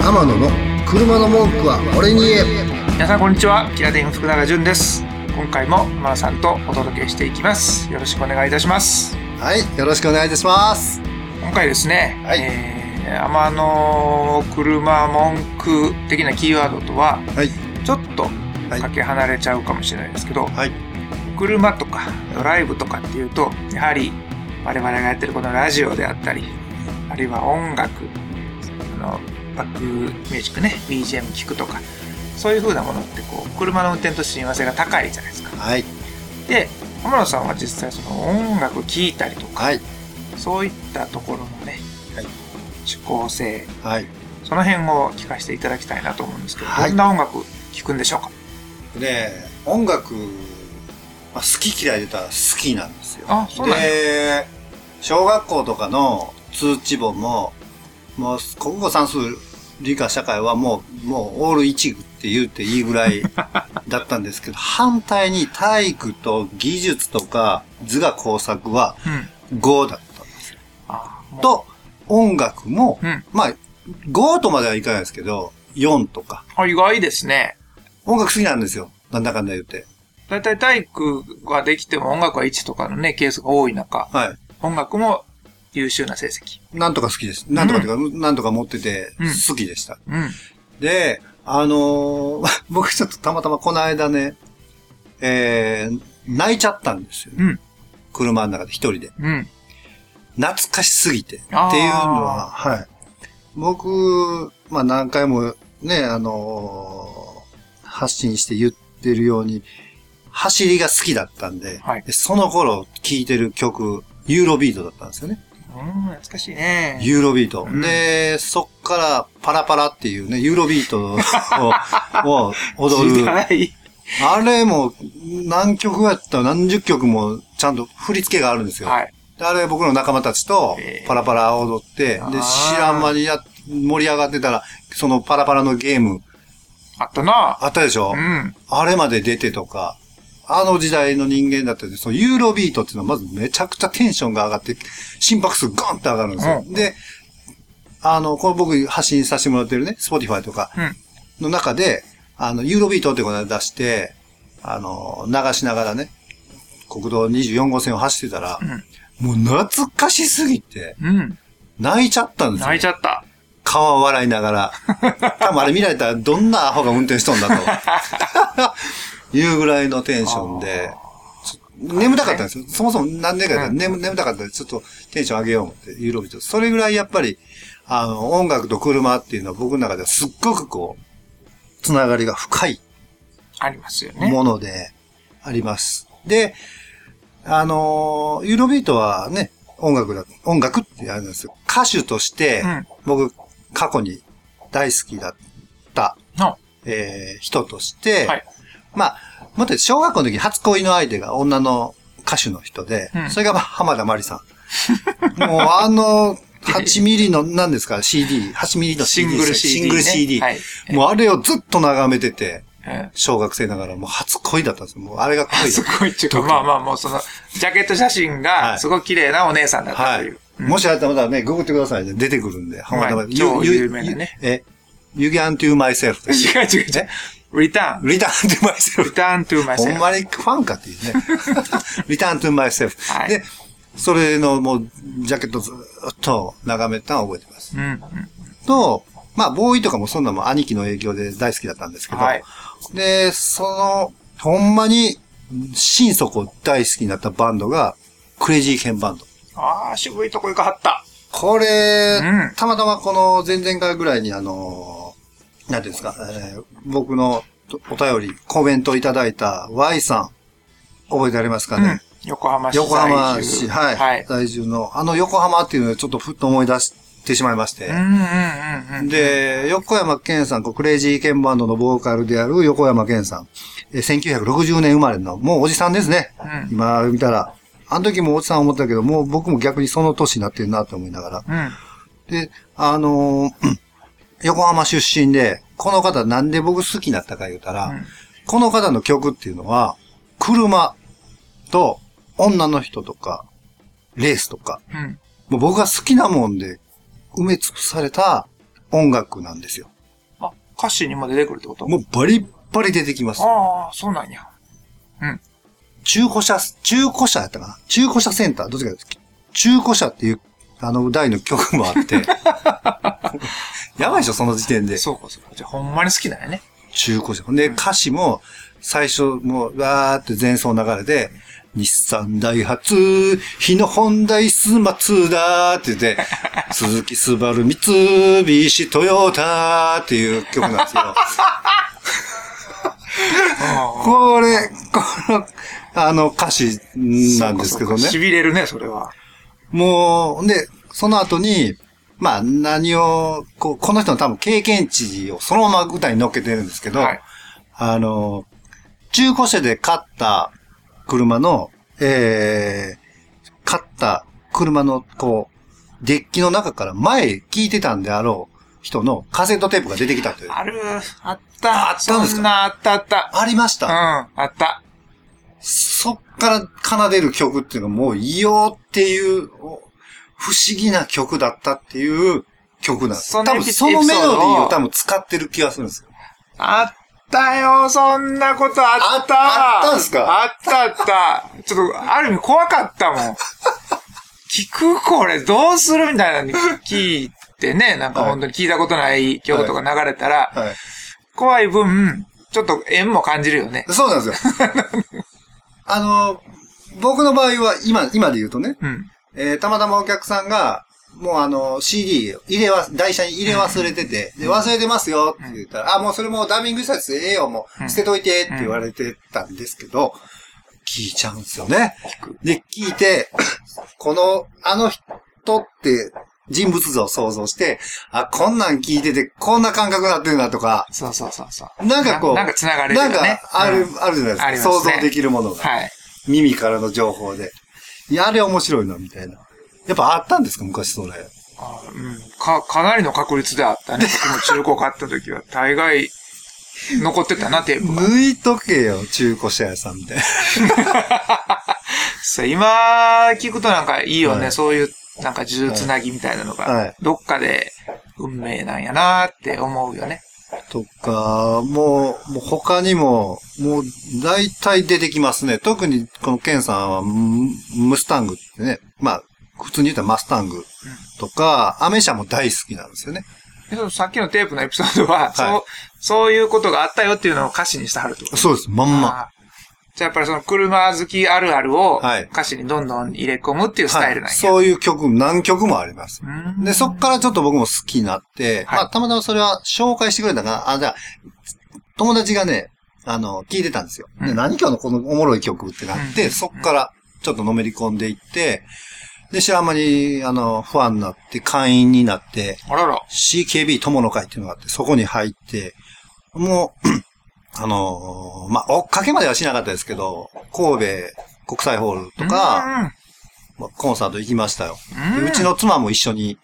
天野の車の文句は俺に言え。皆さんこんにちは。キラデン福永潤です。今回も天野さんとお届けしていきます。よろしくお願いいたします。はいよろしくお願いいたします。今回ですね、はい。えー、天野車文句的なキーワードとははい。ちょっとはい。かけ離れちゃうかもしれないですけど、はい。車とかドライブとかっていうとやはり我々がやってるこのラジオであったりあるいは音楽あのバックミュージックね BGM 聞くとかそういう風なものってこう車の運転と親和性が高いじゃないですか。はい。で天野さんは実際その音楽聴いたりとかはい。そういったところのね、はい。指向性はい。その辺を聞かせていただきたいなと思うんですけど、はい。どんな音楽聴くんでしょうか？で音楽、まあ、好き嫌いで言ったら好きなんですよ。あそうなんや。で小学校とかの通知簿ももう国語算数理科社会はもうもうオール一って言っていいぐらいだったんですけど 反対に体育と技術とか図画工作はうん。5だったんですよ。と音楽も、うん。まあ5とまではいかないですけど4とか。あ意外ですね。音楽好きなんですよ。なんだかんだ言って。だいたい体育ができても音楽は1とかのね、ケースが多い中、はい。音楽も優秀な成績。なんとか好きです。なんとかっていうか、なんとか持っててうん好きでした。うん。で、あのー 僕ちょっとたまたまこの間ね、えー、泣いちゃったんですよ。うん。車の中で一人で。うん。懐かしすぎて。っていうのは、はい。僕、まあ何回もね、あのー発信して言ってるように、走りが好きだったんで、はいでその頃聴いてる曲、ユーロビートだったんですよね。うん、懐かしいね。ユーロビート。うんで、そっからパラパラっていうね、ユーロビートを を踊時る。代。あれも何曲やったら何十曲もちゃんと振り付けがあるんですよ。はい。であれ僕の仲間たちとパラパラ踊って、で、あー知らん間にや、盛り上がってたら、そのパラパラのゲームあったな。あったでしょ、うん。あれまで出てとか、あの時代の人間だったんで、そのユーロビートっていうのはまずめちゃくちゃテンションが上がって、心拍数ガンって上がるんですよ。うんで、あの、これ僕発信させてもらってるね、 Spotify とかうん。の中で、あの、ユーロビートってことで出して、あの、流しながらね、国道24号線を走ってたら、もう懐かしすぎて、うん。泣いちゃったんですよ。泣いちゃった。顔笑いながら。多分あれ見られたらどんなアホが運転しとんだと。いうぐらいのテンションで、眠たかったんですよ。そもそも何年かでうん眠眠たかったんで、ちょっとテンション上げよう思って、ユーロビート。それぐらいやっぱり、あの、音楽と車っていうのは僕の中ではすっごくこう、つながりが深いありますよね。ものであります。で、あのーユーロビートはね、音楽だ、音楽ってあるんですよ。歌手としてうん、僕、過去に大好きだった、のえー人として、はいまあ、もっと小学校の時に初恋の相手が女の歌手の人で、うんそれがまあ浜田まりさん。もうあの、8ミリの、何ですか、CD、8ミリのシ CD ングル CD、ね。シングル CD。はい。もうあれをずっと眺めてて、うん小学生ながらもう初恋だったんですよ。もうあれが恋だすごいっていうか、まあまあもうその、ジャケット写真はいがすごい綺麗なお姉さんだったはいという。。もしあったらね、ググってくださいね。出てくるんで。浜田まり。超ゆ有名なねゆえ、You can to myself。違う違う違う。Return. Return to myself. return to ほん myself. まにファンかっていうね。Return to myself. はいで、それのもう、ジャケットずっと眺めたのを覚えてます。うん。うんと、まあ、ボーイとかもそんなもん兄貴の影響で大好きだったんですけど、はい。で、その、ほんまに、心底大好きになったバンドが、クレイジーケンバンド。ああ、渋いとこ行かはった。これ、うんたまたまこの前々回ぐらいにあの、なんていうんですか、えー僕のお便り、コメントいただいた Y さん、覚えてありますかね、うん。横浜市在住。横浜市、はい、はい。在住の、あの横浜っていうのをちょっとふっと思い出してしまいまして。で、横山健さん、クレイジーケンバンドのボーカルである横山健さん、えー1960年生まれの、もうおじさんですね。うん今見たら。あの時もおじさん思ったけど、もう僕も逆にその年になってるなと思いながら。うん。で、あのーうん横浜出身で、この方なんで僕好きになったか言うたら、うんこの方の曲っていうのは、車と女の人とか、レースとか、うん。もう僕が好きなもんで埋め尽くされた音楽なんですよ。あ、歌詞にも出てくるってこと？もうバリッバリ出てきます。ああ、そうなんや。中古車、中古車やったかな？中古車センター、どっちかです中古車っていう、あの、題の曲もあって。やばいでしょ、その時点で。そうか、そうか。じゃあ、ほんまに好きなんやね。中古車。で、歌詞も、最初、もう、わーって前奏流れで、日産ダイハツ、日野本ダイスマツダって言って、鈴木スバル三菱トヨタっていう曲なんですよ。これ、この、あの歌詞なんですけどね。しびれるね、それは。もう、で、その後に、まあ何を、こう、この人の多分経験値をそのまま歌に乗っけてるんですけど、はいあの、中古車で買った車の、えー、買った車の、こう、デッキの中から前聞いてたんであろう人のカセットテープが出てきたという。ある、あった。あったんですか？そんな、あったあった。ありましうん、た。あった。そっから奏でる曲っていうのはもう異様っていう、お不思議な曲だったっていう曲なんです。その多分そのメロディードを多分使ってる気がするんですよ。あったよ、そんなことあった。ああったんすか？あったあった。ちょっと、ある意味怖かったもん。聞くこれ、どうするみたいなのに聞いてね、なんかはい本当に聞いたことない曲とか流れたら、はい。怖い分、ちょっと縁も感じるよね。そうなんですよ。あの、僕の場合は今、今で言うとね、うん。えーたまたまお客さんが、もうあの、CD 入れわ、台車に入れ忘れてて、で、忘れてますよって言ったら、あ、もうそれもうダビングしたやつええよ、もう捨てといてって言われてたんですけど、聞いちゃうんですよね。で、聞いて、この、あの人って人物像を想像して、あ、こんなん聞いてて、こんな感覚になってるなとか、そうそうそうそう。なんかこう、なんか繋がれるなん。かある、うんあるじゃないですか。すね想像できるものが。はい。耳からの情報で。いや、あれ面白いな、みたいな。やっぱあったんですか昔それ。あうん、か、かなりの確率であったね。僕も中古買った時は。大概、残ってたな、テープが。抜いとけよ、中古車屋さんみたいな。そう今、聞くとなんかいいよね。はいそういう、なんか呪術つなぎみたいなのが、はいどっかで運命なんやなって思うよね。とか、もう、もう他にも、もう大体出てきますね。特にこのケンさんはムムスタングってね、まあ、普通に言ったらマスタングとか、アメ車も大好きなんですよね。さっきのテープのエピソードは、そう、そういうことがあったよっていうのを歌詞にしてはるってことそうです、まんま。あーじゃあやっぱりその車好きあるあるをはい歌詞にどんどん入れ込むっていうスタイルなんや。そういう曲、何曲もあります。うんで、そっからちょっと僕も好きになって、はいまあ、たまたまそれは紹介してくれたかな。あ、じゃあ、友達がね、あの、聞いてたんですよ。で、うん何今日のこのおもろい曲ってなって、うんそっからちょっとのめり込んでいって、で、白間に、あの、ファンになって、会員になって、あらら。CKB 友の会っていうのがあって、そこに入って、もう、あのーまあ、追っかけまではしなかったですけど、神戸国際ホールとか、まあコンサート行きましたよ。うちの妻も一緒に、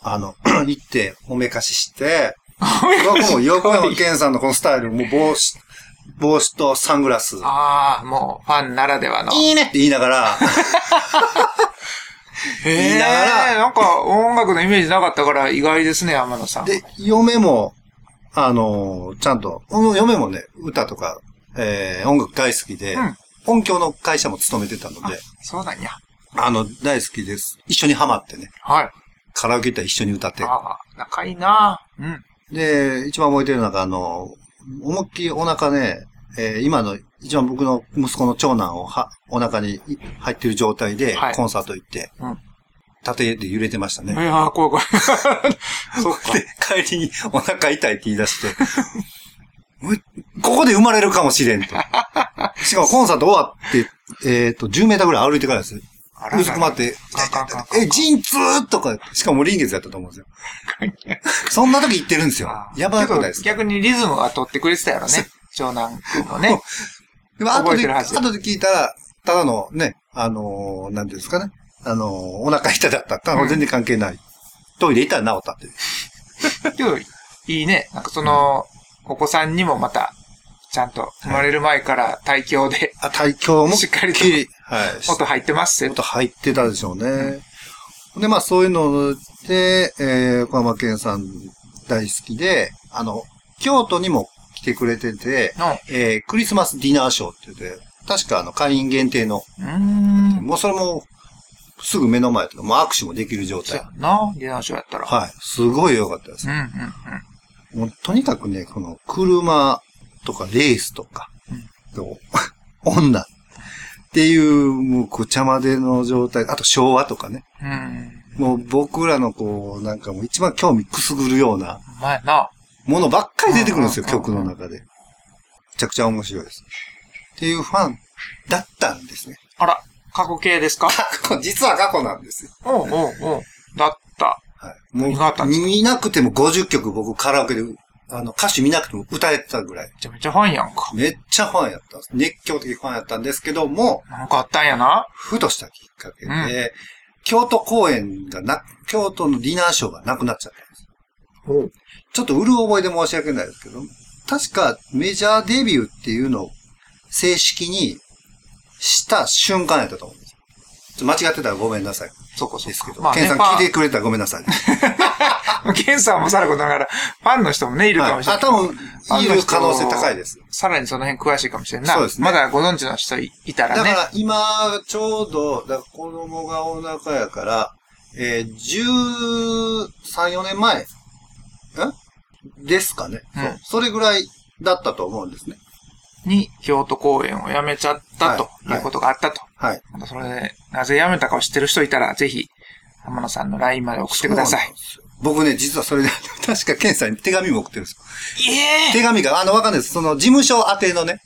あの、行って、おめかしして、僕も横山健さんのこのスタイル、もう帽子、帽子とサングラス、ああ、もうファンならではの。いいねって言いながら、言いながらなんか音楽のイメージなかったから意外ですね、天野さん。で、嫁も、あの、ちゃんと、うん嫁もね、歌とか、えー音楽大好きで、うん音響の会社も勤めてたので、そうなんや。あの、大好きです。一緒にハマってね、はい。カラオケ行ったら一緒に歌って。ああ、仲いいなうん。で、一番覚えてるのが、あの、思いっきりお腹ね、えー今の、一番僕の息子の長男をは、お腹に入ってる状態ではい、コンサート行って、うん縦で揺れてましたね。いやー、怖い怖い。そっか。で、帰りにお腹痛いって言い出して、うここで生まれるかもしれんと。しかもコンサート終わって、えっ、と、10メーターぐらい歩いてからです。あらくまって、え、陣痛とか、しかも臨月やったと思うんですよ。そんな時行ってるんですよやばくないです逆にリズムは取ってくれてたやろね。長男くんもね。でも後で、後で聞いたら、ただのね、あのーなんていうんですかね。あのーお腹痛だった。ただ全然関係ない。トイレ行ったら治ったって。けど、いいね。なんかその、お子さんにもまた、ちゃんと生まれる前から体教であ、体調もしっかりとり、はい。音入ってます音入ってたでしょうね。で、まあそういうので、えー、小山健さん大好きで、あの、京都にも来てくれてて、の、えークリスマスディナーショーって言って、確かあの会員限定の、うーん。もうそれもすぐ目の前とか、もう握手もできる状態そうや。な。ディナーショーやったら。はい。すごい良かったですうん。うんうん。もうとにかくね、この車とかレースとか、と 女っていう、もうごちゃまでの状態、あと昭和とかね。うん。もう僕らのこう、なんかもう一番興味くすぐるようなうまいな。ものばっかり出てくるんですよ、うんうんうん曲の中で。めちゃくちゃ面白いです。っていうファンだったんですね。あら、過去形ですか？実は過去なんですよ。おうおうおうだった。はい。も何があったんですか見なくても50曲僕カラオケで、あの、歌詞見なくても歌えてたぐらい。めちゃめちゃファンやんか。めっちゃファンやったんです。熱狂的ファンやったんですけども、なんかあったんやな。ふとしたきっかけで、うん京都公演がな、京都のディナーショーがなくなっちゃったんです。ちょっとうる覚えで申し訳ないですけど、確かメジャーデビューっていうのを正式にした瞬間やったと思うんですよ。ちょっと間違ってたらごめんなさい。そうかそうか。ですけど。まあね、ケンさん聞いてくれたらごめんなさい。ン、ケンさんもさらことながら、ファンの人もね、いるかもしれない。あ、多分、いる可能性高いです。さらにその辺詳しいかもしれんな。そうですねまだご存知の人いいたらね。だから今、ちょうど、だから子供がお腹やから、えー、13、4年前？ん？ですかね、うんそう。それぐらいだったと思うんですね。に、京都公演を辞めちゃったとはいいうことがあったと。はい。またそれで、なぜ辞めたかを知ってる人いたら、ぜひ、浜野さんの LINE まで送ってください僕ね、実はそれで、確かケンさんに手紙も送ってるんですよ。ええ手紙が、あの、わかんないです。その、事務所宛てのね、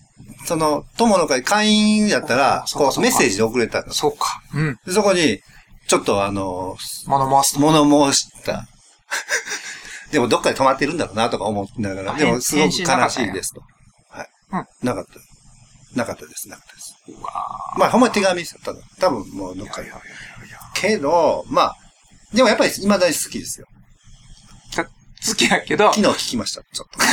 その、友の会会員やったらこう、メッセージで送れた。そうか。うん。でそこに、ちょっとあの、物申すと。物申した。でもどっかで止まってるんだろうなとか思いながら、あでもすごく悲しいですと。はい。うんなかった。なかったです、なかったです。まあ、ほんまに手紙ですよ、ただ。多分もうどっかでいやいや。いやいやけど、まあ、でもやっぱり未だに好きですよ。た好きやけど、昨日聞きました、ちょっと。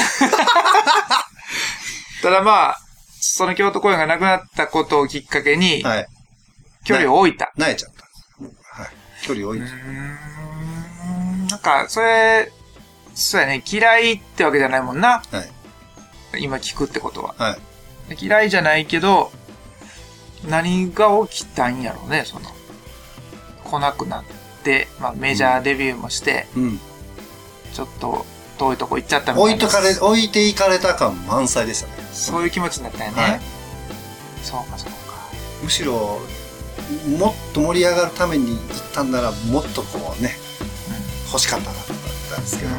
ただまあ、その京都公演がなくなったことをきっかけに、はい。距離を置いた。萎えちゃった。はい。距離を置いうて。ーんなんか、それ、そうやね、嫌いってわけじゃないもんな。はい。今聞くってことは。はい。嫌いじゃないけど、何が起きたんやろうね、その。来なくなって、まあメジャーデビューもして、うん。ちょっと遠いとこ行っちゃったみたいな。置いとかれ、置いていかれた感満載でしたね。そういう気持ちになったよね。はいそうか、そうか。むしろ、もっと盛り上がるために行ったんなら、もっとこうね、欲しかったなとかったんですけど。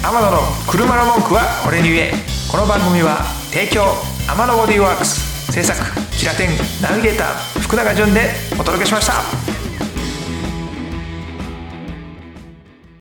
天野の車の文句は俺に言えこの番組は提供。天野ボディーワークス。制作。キラテン。ナビゲーター。福永潤でお届けしました。